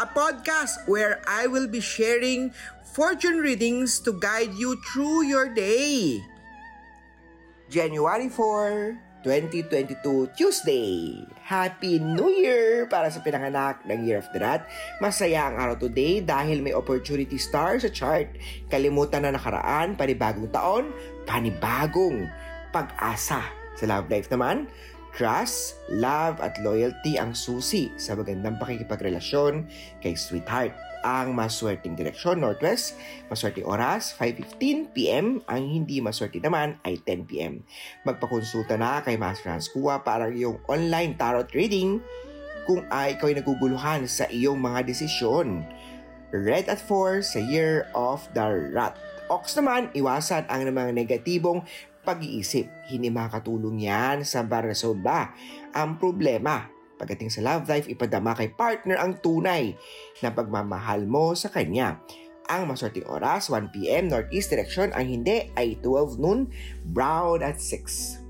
a podcast where I will be sharing fortune readings to guide you through your day. January 4, 2022, Tuesday. Happy New Year para sa pinanganak ng Year of the Rat. Masaya ang araw today dahil may opportunity star sa chart. Kalimutan na nakaraan, panibagong taon, panibagong pag-asa. Sa love life naman, trust, love at loyalty ang susi sa magandang pakikipagrelasyon kay sweetheart ang maswerteng direksyon northwest, maswerteng oras 5.15pm, ang hindi maswerte naman ay 10pm. Magpakonsulta na kay Master Hans Kua para yung online tarot reading kung ay ikaw ay naguguluhan sa iyong mga desisyon. Red at 4 sa Year of the Rat. Ox naman, iwasan ang mga negatibong pag-iisip. Hindi makakatulong yan sa barasoba. Ang problema, Pagdating sa love life, ipadama kay partner ang tunay na pagmamahal mo sa kanya. Ang maswerteng oras, 1pm, northeast direction. Ang hindi ay 12 noon, brown at 6.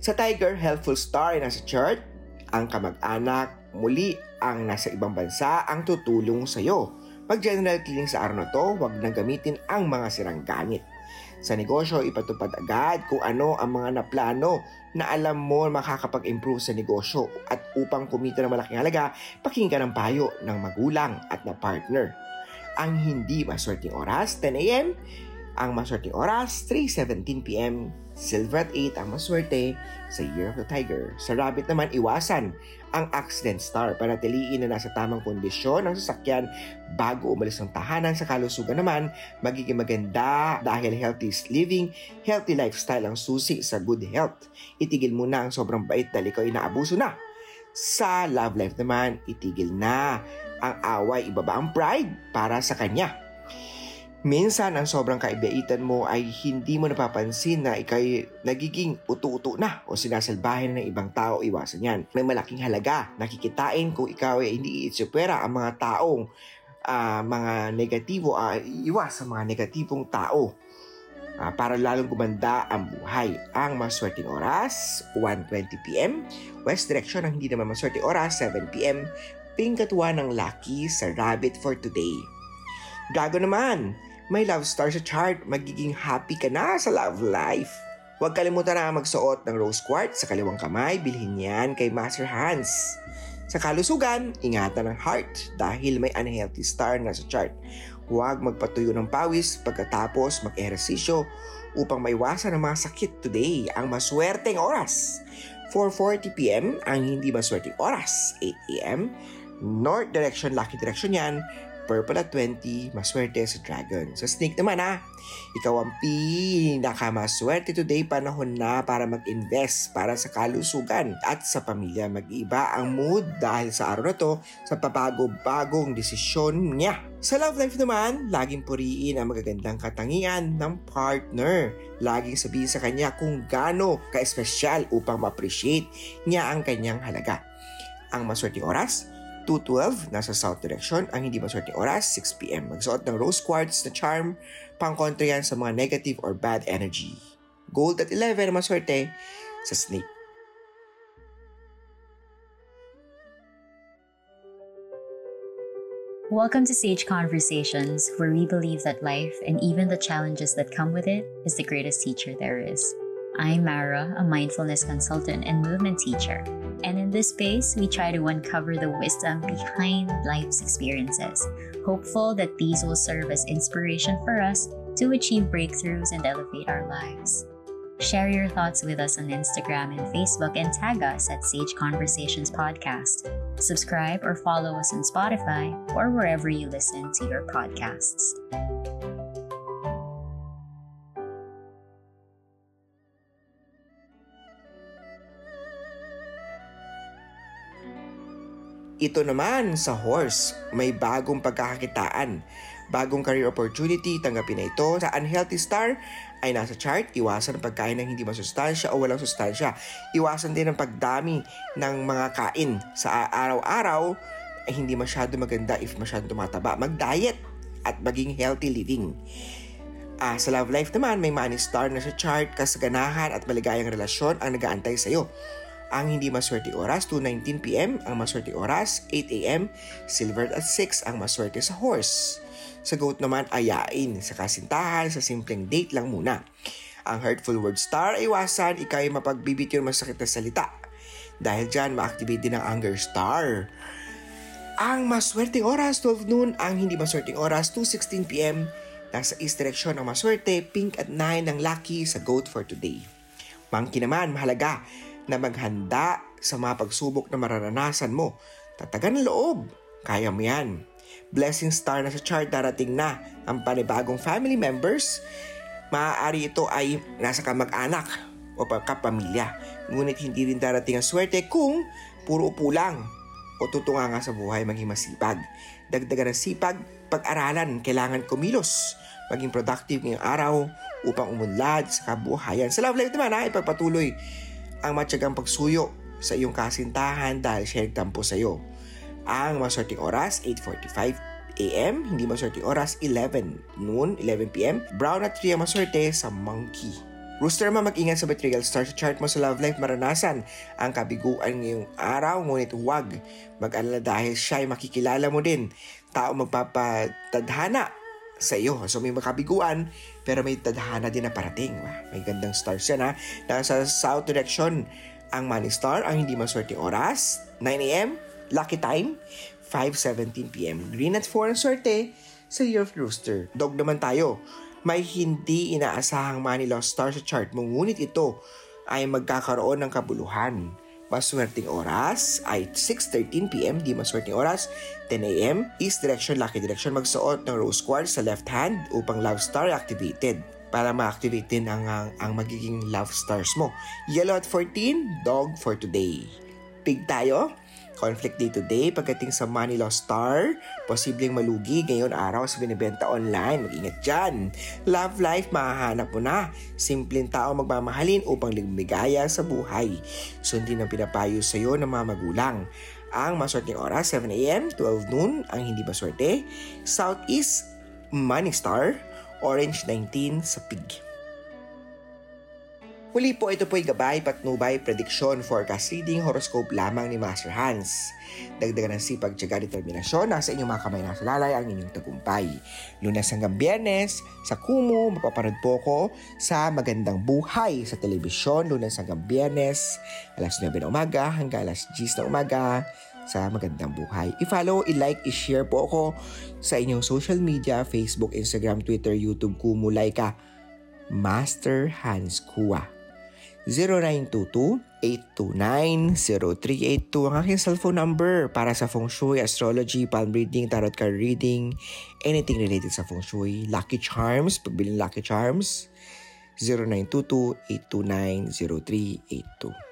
Sa Tiger, helpful star ay nasa chart. Ang kamag-anak, muli ang nasa ibang bansa ang tutulong sa iyo. Pag general cleaning sa araw na to, huwag nang gamitin ang mga sirang gamit. Sa negosyo, ipatupad agad kung ano ang mga naplano na alam mo makakapag-improve sa negosyo at upang kumita ng malaking halaga, pakinggan ang payo ng magulang at na partner. Ang hindi maswerteng oras, 10 a.m. Ang maswerteng oras, 3.17pm. Silver at 8 ang maswerte sa Year of the Tiger. Sa Rabbit naman, iwasan ang accident star para tiliin na nasa tamang kondisyon ng sasakyan bago umalis ng tahanan. Sa kalusugan naman, magiging maganda dahil healthy living, healthy lifestyle ang susi sa good health. Itigil muna ang sobrang bait dahil ikaw inaabuso na. Sa love life naman, itigil na ang away, ibaba ang pride para sa kanya. Minsan, ang sobrang kaibaitan mo ay hindi mo napapansin na ikay nagiging utu-utu na o sinasalbahin ng ibang tao, iwasan yan. May malaking halaga, nakikitain kung ikaw ay hindi itsupera ang mga taong uh, mga negatibo, uh, iwas sa mga negatibong tao uh, para lalong gumanda ang buhay. Ang maswerteng oras, 1.20pm. West direction ang hindi naman maswerteng oras, 7pm. Pink katuwa ng lucky sa rabbit for today. Gago naman, may love star sa chart, magiging happy ka na sa love life. Huwag kalimutan na magsuot ng rose quartz sa kaliwang kamay, bilhin yan kay Master Hans. Sa kalusugan, ingatan ang heart dahil may unhealthy star na sa chart. Huwag magpatuyo ng pawis pagkatapos mag-ehersisyo upang maiwasan ang mga sakit today. Ang maswerteng oras, 4.40pm. Ang hindi maswerteng oras, 8am. North direction, lucky direction yan purple at 20, maswerte sa dragon. Sa snake naman ha, ikaw ang pinakamaswerte today, panahon na para mag-invest para sa kalusugan at sa pamilya. Mag-iba ang mood dahil sa araw na to sa pabago-bagong desisyon niya. Sa love life naman, laging puriin ang magagandang katangian ng partner. Laging sabihin sa kanya kung gaano ka-espesyal upang ma-appreciate niya ang kanyang halaga. Ang maswerteng oras, 2.12, nasa south direction. Ang hindi maswerteng oras, 6pm. Magsuot ng rose quartz na charm, pang kontra yan sa mga negative or bad energy. Gold at 11, maswerte sa snake. Welcome to Sage Conversations, where we believe that life and even the challenges that come with it is the greatest teacher there is. I'm Mara, a mindfulness consultant and movement teacher. And in this space, we try to uncover the wisdom behind life's experiences, hopeful that these will serve as inspiration for us to achieve breakthroughs and elevate our lives. Share your thoughts with us on Instagram and Facebook and tag us at Sage Conversations Podcast. Subscribe or follow us on Spotify or wherever you listen to your podcasts. Ito naman sa horse, may bagong pagkakakitaan. Bagong career opportunity, tanggapin na ito. Sa unhealthy star ay nasa chart, iwasan ang pagkain ng hindi masustansya o walang sustansya. Iwasan din ang pagdami ng mga kain sa araw-araw ay hindi masyado maganda if masyado tumataba. Mag-diet at maging healthy living. Ah, sa love life naman, may money star na sa chart, kasaganahan at maligayang relasyon ang nagaantay sa iyo. Ang hindi maswerte oras, 2.19pm. Ang maswerte oras, 8am. Silver at 6 ang maswerte sa horse. Sa goat naman, ayain. Sa kasintahan, sa simpleng date lang muna. Ang hurtful word star, iwasan, ikay mapagbibit yung masakit na salita. Dahil dyan, ma-activate din ang anger star. Ang maswerteng oras, 12 noon. Ang hindi maswerteng oras, 2.16pm. Nasa east direction ang maswerte, pink at 9 ang lucky sa goat for today. Monkey naman, mahalaga na maghanda sa mga pagsubok na mararanasan mo. Tatagan loob. Kaya mo yan. Blessing star na sa chart darating na ang panibagong family members. Maaari ito ay nasa kamag-anak o kapamilya. Ngunit hindi rin darating ang swerte kung puro upo lang o tutunga nga sa buhay maging masipag. Dagdagan ng sipag, pag-aralan, kailangan kumilos, maging productive ngayong araw upang umunlad sa kabuhayan. Sa love life naman ha, ipagpatuloy ang matyagang pagsuyo sa iyong kasintahan dahil siya nagtampo sa iyo. Ang maswerteng oras, 8.45 a.m. Hindi maswerte oras, 11 noon, 11 p.m. Brown at 3 ang maswerte sa monkey. Rooster naman mag-ingat sa betrayal star sa chart mo sa love life maranasan ang kabiguan ngayong araw ngunit huwag mag-alala dahil siya ay makikilala mo din. Tao magpapatadhana sa iyo. So may makabiguan pero may tadhana din na parating. May gandang stars yan ha. Nasa south direction ang money star, ang hindi maswerteng oras, 9am, lucky time, 5.17pm. Green at 4 ang swerte sa Year of Rooster. Dog naman tayo. May hindi inaasahang money loss star sa chart mo, ngunit ito ay magkakaroon ng kabuluhan. Maswerteng oras ay 6.13pm, di maswerteng oras, 10am, east direction, lucky direction, magsuot ng rose quartz sa left hand upang love star activated para ma-activate din ang, ang, ang magiging love stars mo. Yellow at 14, dog for today. Pig tayo, conflict day today pagdating sa money loss star, posibleng malugi ngayon araw sa binibenta online. Mag-ingat dyan. Love life, mahahanap mo na. Simpleng tao magmamahalin upang lumigaya sa buhay. Sundin ang pinapayo sa iyo ng mga magulang. Ang maswerteng oras, 7am, 12 noon, ang hindi maswerte. Southeast, money star, orange 19 sa pig. Muli po ito po'y gabay patnubay prediction forecast reading horoscope lamang ni Master Hans. Dagdagan ng sipag, tiyaga, determinasyon, nasa inyong mga kamay nasa lalay ang inyong tagumpay. Lunes hanggang biyernes, sa Kumu, mapapanood po ko sa Magandang Buhay sa telebisyon, lunes hanggang biyernes, alas 9 na umaga hanggang alas 10 na umaga sa Magandang Buhay. I-follow, i-like, i-share po ako sa inyong social media, Facebook, Instagram, Twitter, YouTube, Kumu, Laika, Master Hans Kua. 0922-829-0382 ang aking cellphone number para sa feng shui, astrology, palm reading, tarot card reading, anything related sa feng shui, lucky charms, pagbiling lucky charms, 0922-829-0382.